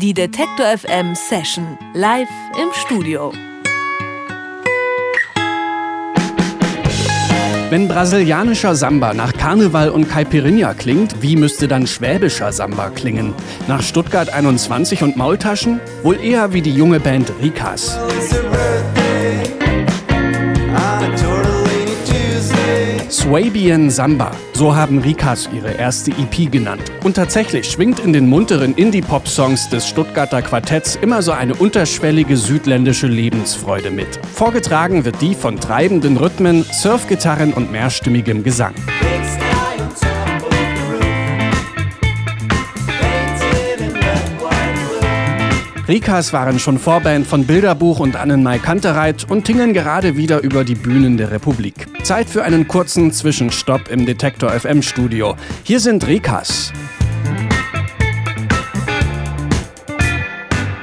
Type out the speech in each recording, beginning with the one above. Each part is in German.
Die Detektor FM Session live im Studio. Wenn brasilianischer Samba nach Karneval und Caipirinha klingt, wie müsste dann schwäbischer Samba klingen? Nach Stuttgart 21 und Maultaschen? Wohl eher wie die junge Band Rikas. Swabian Samba, so haben Rikas ihre erste EP genannt. Und tatsächlich schwingt in den munteren Indie-Pop-Songs des Stuttgarter Quartetts immer so eine unterschwellige südländische Lebensfreude mit. Vorgetragen wird die von treibenden Rhythmen, Surfgitarren und mehrstimmigem Gesang. Rikas waren schon Vorband von Bilderbuch und Annenmai Kantereit und tingeln gerade wieder über die Bühnen der Republik. Zeit für einen kurzen Zwischenstopp im Detektor FM Studio. Hier sind Rikas.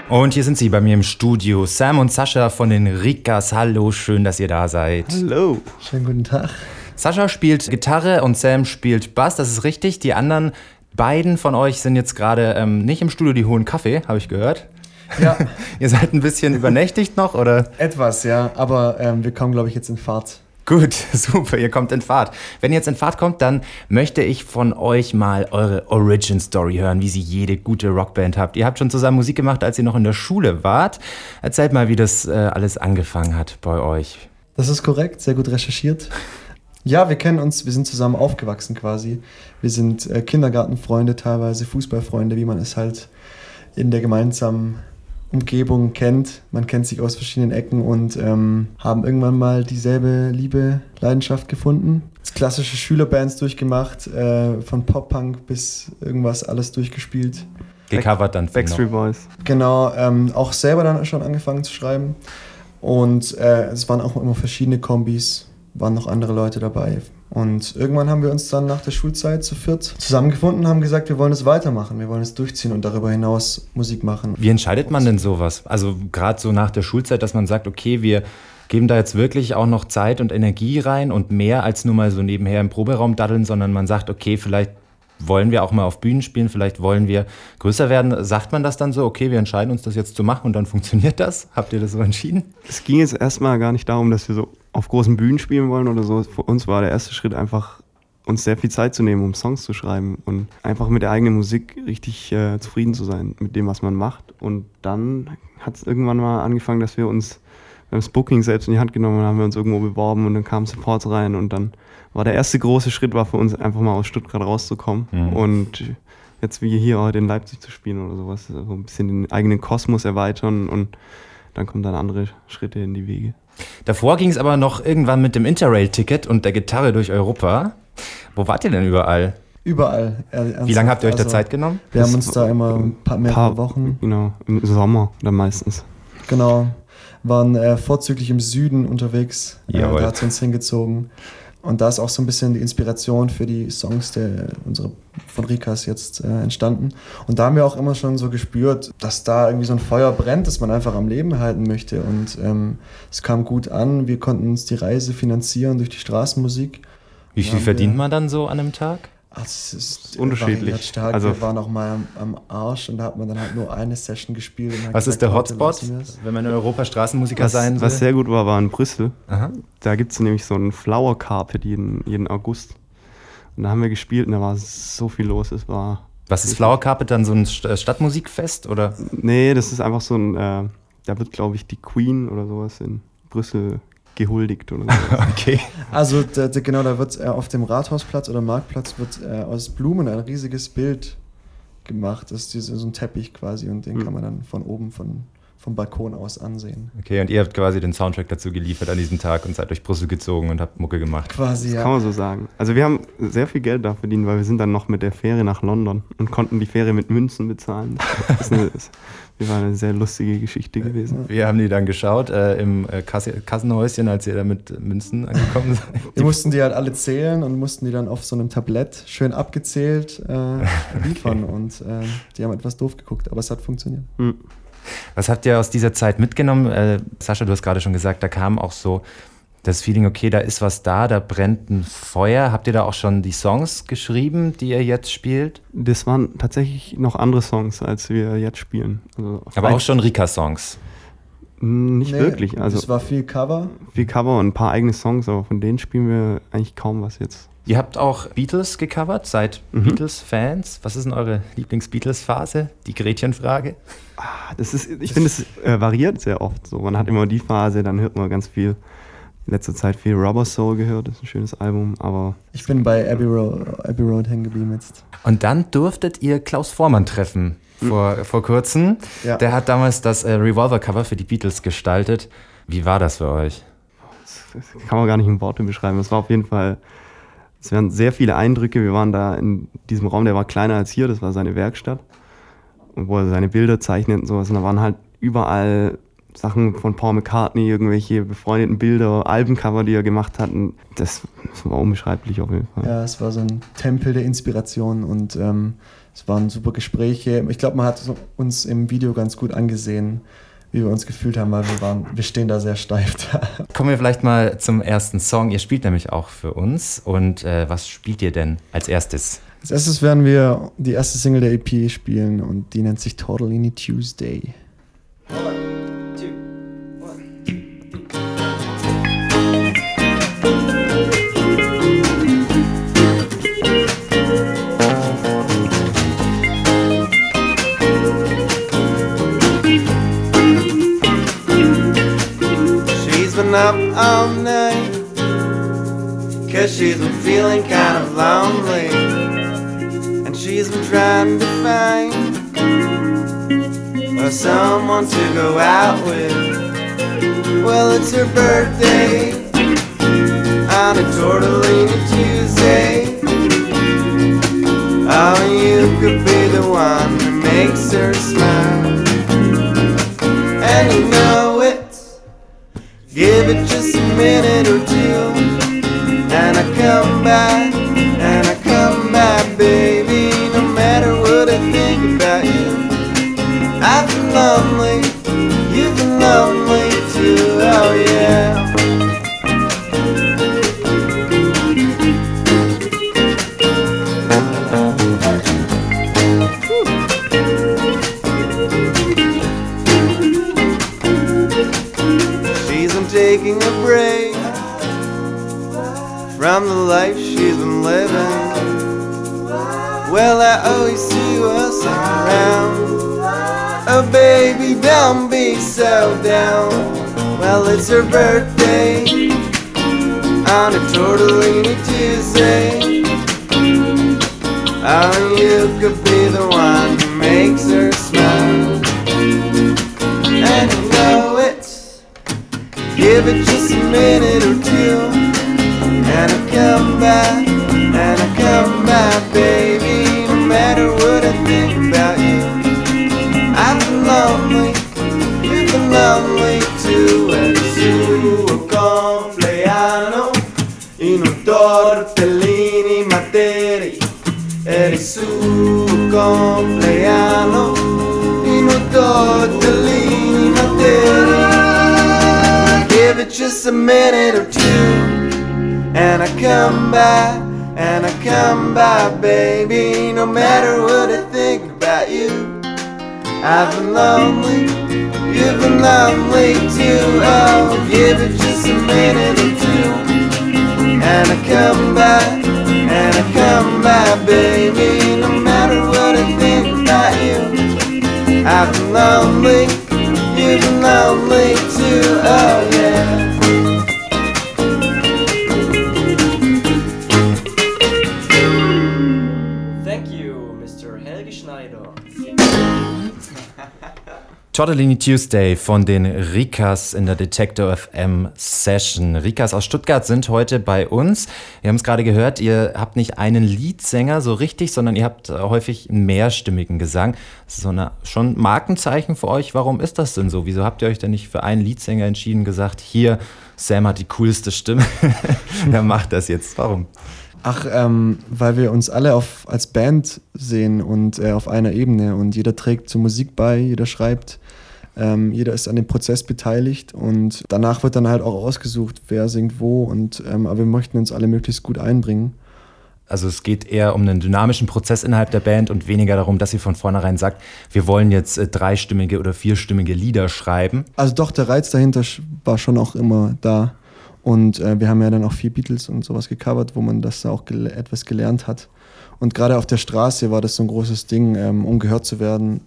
Und hier sind sie bei mir im Studio. Sam und Sascha von den Rikas. Hallo, schön, dass ihr da seid. Hallo. Schönen guten Tag. Sascha spielt Gitarre und Sam spielt Bass, das ist richtig. Die anderen beiden von euch sind jetzt gerade ähm, nicht im Studio, die holen Kaffee, habe ich gehört. Ja. Ihr seid ein bisschen übernächtigt noch, oder? Etwas, ja. Aber ähm, wir kommen, glaube ich, jetzt in Fahrt. Gut, super, ihr kommt in Fahrt. Wenn ihr jetzt in Fahrt kommt, dann möchte ich von euch mal eure Origin Story hören, wie sie jede gute Rockband habt. Ihr habt schon zusammen Musik gemacht, als ihr noch in der Schule wart. Erzählt mal, wie das äh, alles angefangen hat bei euch. Das ist korrekt, sehr gut recherchiert. Ja, wir kennen uns, wir sind zusammen aufgewachsen quasi. Wir sind äh, Kindergartenfreunde, teilweise Fußballfreunde, wie man es halt in der gemeinsamen Umgebung kennt. Man kennt sich aus verschiedenen Ecken und ähm, haben irgendwann mal dieselbe Liebe, Leidenschaft gefunden. Klassische Schülerbands durchgemacht, äh, von Pop-Punk bis irgendwas alles durchgespielt. Gecovert dann. Backstreet Boys. Genau, ähm, auch selber dann schon angefangen zu schreiben. Und äh, es waren auch immer verschiedene Kombis, waren noch andere Leute dabei, und irgendwann haben wir uns dann nach der Schulzeit zu viert zusammengefunden und haben gesagt, wir wollen es weitermachen, wir wollen es durchziehen und darüber hinaus Musik machen. Wie entscheidet man denn sowas? Also gerade so nach der Schulzeit, dass man sagt, okay, wir geben da jetzt wirklich auch noch Zeit und Energie rein und mehr als nur mal so nebenher im Proberaum daddeln, sondern man sagt, okay, vielleicht wollen wir auch mal auf Bühnen spielen, vielleicht wollen wir größer werden. Sagt man das dann so, okay, wir entscheiden uns das jetzt zu machen und dann funktioniert das? Habt ihr das so entschieden? Es ging jetzt erstmal gar nicht darum, dass wir so auf großen Bühnen spielen wollen oder so. Für uns war der erste Schritt einfach, uns sehr viel Zeit zu nehmen, um Songs zu schreiben und einfach mit der eigenen Musik richtig äh, zufrieden zu sein mit dem, was man macht. Und dann hat es irgendwann mal angefangen, dass wir uns wir haben das Booking selbst in die Hand genommen und haben wir uns irgendwo beworben und dann kamen Supports rein und dann war der erste große Schritt war für uns einfach mal aus Stuttgart rauszukommen mhm. und jetzt wie hier heute in Leipzig zu spielen oder sowas, so ein bisschen den eigenen Kosmos erweitern und dann kommen dann andere Schritte in die Wege. Davor ging es aber noch irgendwann mit dem Interrail-Ticket und der Gitarre durch Europa. Wo wart ihr denn überall? Überall. Wie lange habt ihr euch also, da Zeit genommen? Wir haben uns da immer ein paar, mehrere paar, Wochen. Genau, im Sommer dann meistens. Genau. Waren äh, vorzüglich im Süden unterwegs. Äh, da hat es uns hingezogen. Und da ist auch so ein bisschen die Inspiration für die Songs der, unsere, von Rikas jetzt äh, entstanden. Und da haben wir auch immer schon so gespürt, dass da irgendwie so ein Feuer brennt, das man einfach am Leben halten möchte. Und ähm, es kam gut an. Wir konnten uns die Reise finanzieren durch die Straßenmusik. Wie viel verdient man dann so an einem Tag? Es ist unterschiedlich. Stark. Also wir waren auch mal am, am, Arsch und da hat man dann halt nur eine Session gespielt. was gesagt, ist der Hotspot, wenn man in Europa Straßenmusiker was, sein will? Was sehr gut war, war in Brüssel. Aha. Da gibt es nämlich so einen Flower Carpet jeden, jeden August. Und da haben wir gespielt und da war so viel los. Es war was ist Flower Carpet dann so ein Stadtmusikfest oder? Nee, das ist einfach so ein, äh, da wird glaube ich die Queen oder sowas in Brüssel gehuldigt oder so. okay. Also da, da, genau, da wird äh, auf dem Rathausplatz oder Marktplatz wird äh, aus Blumen ein riesiges Bild gemacht. Das ist so ein Teppich quasi und den mhm. kann man dann von oben von vom Balkon aus ansehen. Okay, und ihr habt quasi den Soundtrack dazu geliefert an diesem Tag und seid durch Brüssel gezogen und habt Mucke gemacht. Quasi, das ja. Kann man so sagen. Also wir haben sehr viel Geld da verdient, weil wir sind dann noch mit der Fähre nach London und konnten die Fähre mit Münzen bezahlen. Das, ist eine, das war eine sehr lustige Geschichte gewesen. Wir haben die dann geschaut äh, im äh, Kassenhäuschen, als ihr da mit Münzen angekommen seid. Wir mussten die halt alle zählen und mussten die dann auf so einem Tablett schön abgezählt äh, liefern okay. und äh, die haben etwas doof geguckt, aber es hat funktioniert. Mhm. Was habt ihr aus dieser Zeit mitgenommen? Äh, Sascha, du hast gerade schon gesagt, da kam auch so das Feeling, okay, da ist was da, da brennt ein Feuer. Habt ihr da auch schon die Songs geschrieben, die ihr jetzt spielt? Das waren tatsächlich noch andere Songs, als wir jetzt spielen. Also Aber auch schon Rika-Songs? Nicht nee, wirklich. Also es war viel Cover. Viel Cover und ein paar eigene Songs, aber von denen spielen wir eigentlich kaum was jetzt. Ihr habt auch Beatles gecovert, seid mhm. Beatles-Fans. Was ist denn eure Lieblings-Beatles-Phase? Die Gretchenfrage. Ah, das ist, ich finde, es äh, variiert sehr oft. So, man hat immer die Phase, dann hört man ganz viel. In letzter Zeit viel Rubber Soul gehört, das ist ein schönes Album, aber. Ich bin bei Abbey Road, Abbey Road hängen geblieben jetzt. Und dann durftet ihr Klaus Vormann treffen vor, vor kurzem. Ja. Der hat damals das äh, Revolver-Cover für die Beatles gestaltet. Wie war das für euch? Das kann man gar nicht in Worte beschreiben. Es war auf jeden Fall, es waren sehr viele Eindrücke. Wir waren da in diesem Raum, der war kleiner als hier, das war seine Werkstatt. Wo er seine Bilder zeichnet und sowas. Und da waren halt überall Sachen von Paul McCartney, irgendwelche befreundeten Bilder, Albencover, die er gemacht hat. Und das, das war unbeschreiblich auf jeden Fall. Ja, es war so ein Tempel der Inspiration und ähm, es waren super Gespräche. Ich glaube, man hat uns im Video ganz gut angesehen, wie wir uns gefühlt haben, weil wir waren, wir stehen da sehr steif da. Kommen wir vielleicht mal zum ersten Song. Ihr spielt nämlich auch für uns. Und äh, was spielt ihr denn als erstes? Als erstes werden wir die erste Single der EP spielen und die nennt sich Totally Tuesday. Up all night. Cause she's been feeling kind of lonely. And she's been trying to find someone to go out with. Well, it's her birthday On a Tortellini Tuesday taking a break from the life she's been living. Well, I always see us around. Oh, baby, don't be so down. Well, it's her birthday on a Tortellini Tuesday. Oh, you could be the one makes her smile. And you know it. Give it just a minute or two, and I come back, and I come back, baby. No matter what I think about you, I've been lonely, you've been lonely too. And su compleanno in un tortellini materi, eri su compleanno in un tortellini materi give it just a minute or two. And I come back, and I come back, baby. No matter what I think about you, I've been lonely, you've been lonely too. Oh, give it just a minute or two. And I come back, and I come back, baby. No think about you, I've been lonely. You've been lonely too, oh yeah. Tortellini Tuesday von den Rikas in der Detector FM Session. Rikas aus Stuttgart sind heute bei uns. Wir haben es gerade gehört, ihr habt nicht einen Leadsänger so richtig, sondern ihr habt häufig einen mehrstimmigen Gesang. Das ist so eine, schon Markenzeichen für euch. Warum ist das denn so? Wieso habt ihr euch denn nicht für einen Leadsänger entschieden, gesagt, hier, Sam hat die coolste Stimme, er macht das jetzt. Warum? Ach, ähm, weil wir uns alle auf, als Band sehen und äh, auf einer Ebene und jeder trägt zur Musik bei, jeder schreibt Ähm, jeder ist an dem Prozess beteiligt und danach wird dann halt auch ausgesucht, wer singt wo. Und, ähm, aber wir möchten uns alle möglichst gut einbringen. Also es geht eher um einen dynamischen Prozess innerhalb der Band und weniger darum, dass ihr von vornherein sagt, wir wollen jetzt äh, dreistimmige oder vierstimmige Lieder schreiben. Also doch, der Reiz dahinter war schon auch immer da. Und äh, wir haben ja dann auch vier Beatles und sowas gecovert, wo man das auch gel etwas gelernt hat. Und gerade auf der Straße war das so ein großes Ding, ähm, um gehört zu werden,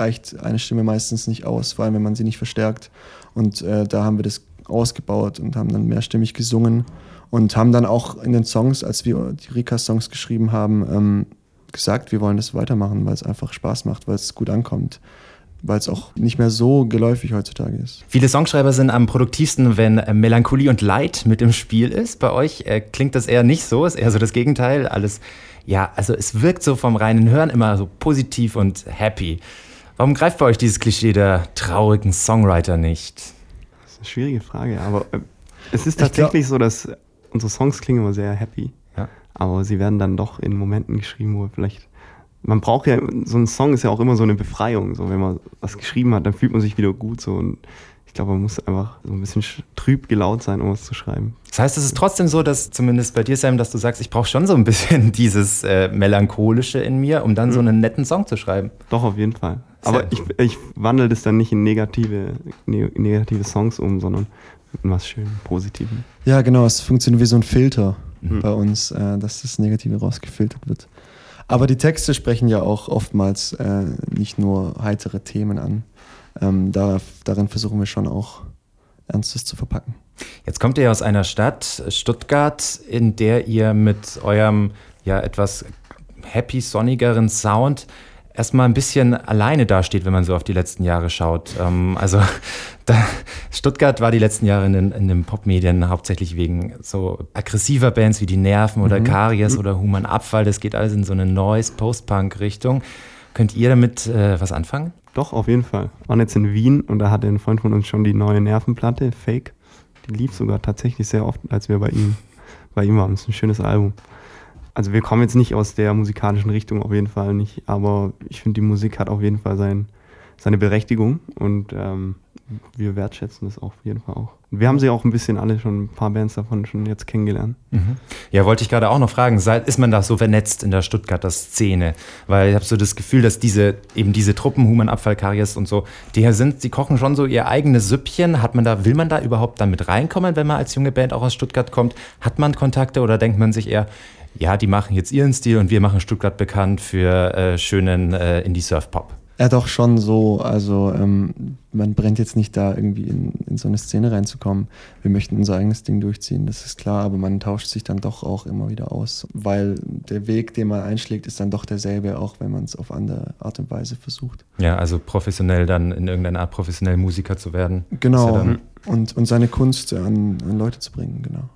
reicht eine Stimme meistens nicht aus, vor allem wenn man sie nicht verstärkt. Und äh, da haben wir das ausgebaut und haben dann mehrstimmig gesungen und haben dann auch in den Songs, als wir die Rika-Songs geschrieben haben, ähm, gesagt, wir wollen das weitermachen, weil es einfach Spaß macht, weil es gut ankommt weil es auch nicht mehr so geläufig heutzutage ist. Viele Songschreiber sind am produktivsten, wenn Melancholie und Leid mit im Spiel ist. Bei euch äh, klingt das eher nicht so, ist eher so das Gegenteil. Alles, ja, also es wirkt so vom reinen Hören immer so positiv und happy. Warum greift bei euch dieses Klischee der traurigen Songwriter nicht? Das ist eine schwierige Frage, aber äh, es ist tatsächlich so, dass unsere Songs klingen immer sehr happy. Ja. Aber sie werden dann doch in Momenten geschrieben, wo vielleicht man braucht ja, so ein Song ist ja auch immer so eine Befreiung. So, wenn man was geschrieben hat, dann fühlt man sich wieder gut. So, und ich glaube, man muss einfach so ein bisschen trüb gelaunt sein, um was zu schreiben. Das heißt, es ist trotzdem so, dass zumindest bei dir, Sam, dass du sagst, ich brauche schon so ein bisschen dieses äh, Melancholische in mir, um dann mhm. so einen netten Song zu schreiben. Doch, auf jeden Fall. Aber ich, ich wandle das dann nicht in negative, ne, negative Songs um, sondern in was schön Positiven. Ja, genau, es funktioniert wie so ein Filter mhm. bei uns, äh, dass das Negative rausgefiltert wird. Aber die Texte sprechen ja auch oftmals äh, nicht nur heitere Themen an. Ähm, da, darin versuchen wir schon auch Ernstes zu verpacken. Jetzt kommt ihr aus einer Stadt, Stuttgart, in der ihr mit eurem ja etwas happy, sonnigeren Sound erstmal ein bisschen alleine dasteht, wenn man so auf die letzten Jahre schaut. Ähm, also da, Stuttgart war die letzten Jahre in den, in den Popmedien hauptsächlich wegen so aggressiver Bands wie die Nerven oder mhm. Karies mhm. oder Human Abfall. Das geht alles in so eine Noise, Post-Punk-Richtung. Könnt ihr damit äh, was anfangen? Doch, auf jeden Fall. Wir waren jetzt in Wien und da hatte ein Freund von uns schon die neue Nervenplatte, Fake. Die lief sogar tatsächlich sehr oft, als wir bei ihm, bei ihm waren. Das ist ein schönes Album also wir kommen jetzt nicht aus der musikalischen Richtung, auf jeden Fall nicht, aber ich finde, die Musik hat auf jeden Fall sein, seine Berechtigung und ähm, wir wertschätzen das auf jeden Fall auch. Wir haben sie auch ein bisschen alle schon, ein paar Bands davon schon jetzt kennengelernt. Mhm. Ja, wollte ich gerade auch noch fragen, ist man da so vernetzt in der Stuttgarter Szene? Weil ich habe so das Gefühl, dass diese, eben diese Truppen, Human Abfall, und so, die sind, die kochen schon so ihr eigenes Süppchen. Hat man da, will man da überhaupt damit reinkommen, wenn man als junge Band auch aus Stuttgart kommt? Hat man Kontakte oder denkt man sich eher, ja, die machen jetzt ihren Stil und wir machen Stuttgart bekannt für äh, schönen äh, Indie-Surf-Pop. Ja, doch schon so. Also ähm, man brennt jetzt nicht da irgendwie in, in so eine Szene reinzukommen. Wir möchten unser eigenes Ding durchziehen, das ist klar, aber man tauscht sich dann doch auch immer wieder aus, weil der Weg, den man einschlägt, ist dann doch derselbe, auch wenn man es auf andere Art und Weise versucht. Ja, also professionell dann in irgendeiner Art professionell Musiker zu werden. Genau. Ja und, und seine Kunst an, an Leute zu bringen, genau.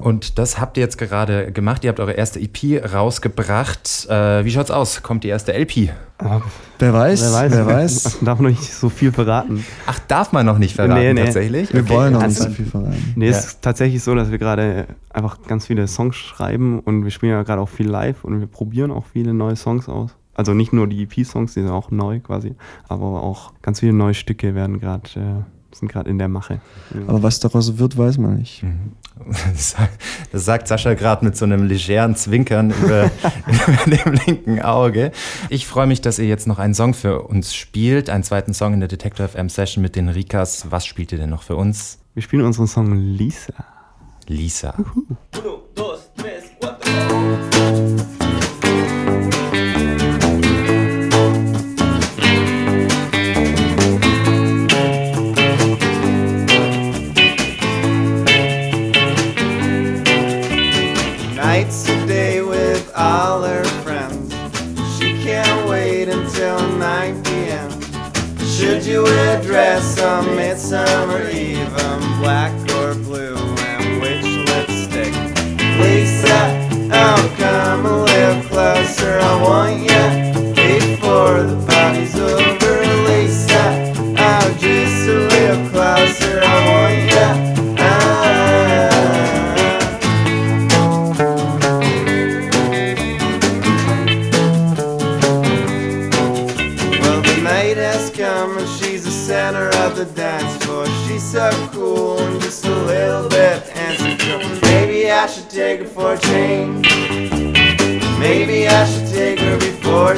Und das habt ihr jetzt gerade gemacht. Ihr habt eure erste EP rausgebracht. Äh, wie schaut's aus? Kommt die erste LP? Ah, wer weiß, wer weiß, wer weiß. Man darf noch nicht so viel verraten. Ach, darf man noch nicht verraten, nee, nee. tatsächlich? Wir okay. wollen noch nicht so viel verraten. Nee, es ist tatsächlich so, dass wir gerade einfach ganz viele Songs schreiben und wir spielen ja gerade auch viel live und wir probieren auch viele neue Songs aus. Also nicht nur die EP-Songs, die sind auch neu quasi, aber auch ganz viele neue Stücke werden gerade äh, sind gerade in der Mache. Aber was daraus wird, weiß man nicht. Mhm. Das sagt Sascha gerade mit so einem legeren Zwinkern über, über, dem linken Auge. Ich freue mich, dass ihr jetzt noch einen Song für uns spielt, einen zweiten Song in der Detector FM Session mit den Rikas. Was spielt ihr denn noch für uns? Wir spielen unseren Song Lisa. Lisa. Uno, dos,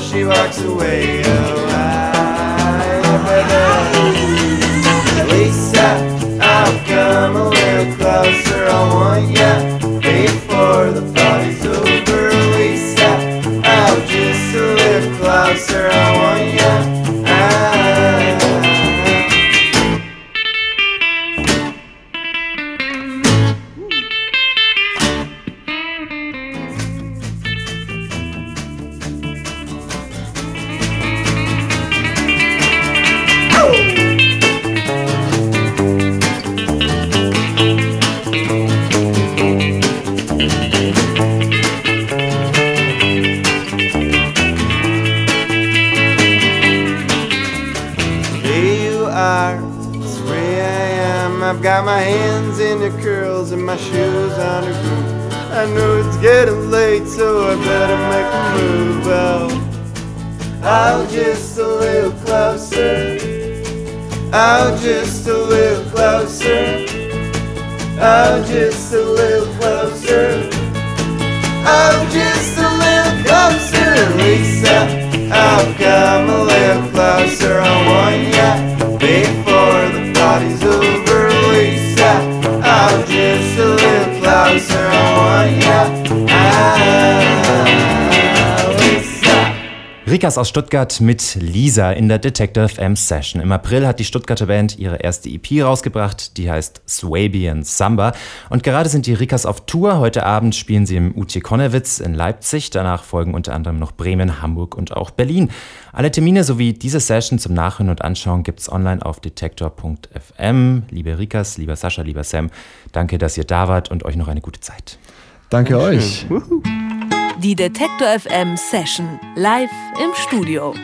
she walks away. Oh, I'll just a little closer. I'll just a little closer. I'm just a little closer, Lisa. I've come a little closer. I want ya Rikas aus Stuttgart mit Lisa in der Detector FM Session. Im April hat die Stuttgarter Band ihre erste EP rausgebracht, die heißt Swabian Samba. Und gerade sind die Rikas auf Tour. Heute Abend spielen sie im Utje Konnewitz in Leipzig. Danach folgen unter anderem noch Bremen, Hamburg und auch Berlin. Alle Termine sowie diese Session zum Nachhören und Anschauen gibt's online auf detektor.fm. Liebe Rikas, lieber Sascha, lieber Sam, danke, dass ihr da wart und euch noch eine gute Zeit. Danke euch. Die Detektor FM Session live im Studio.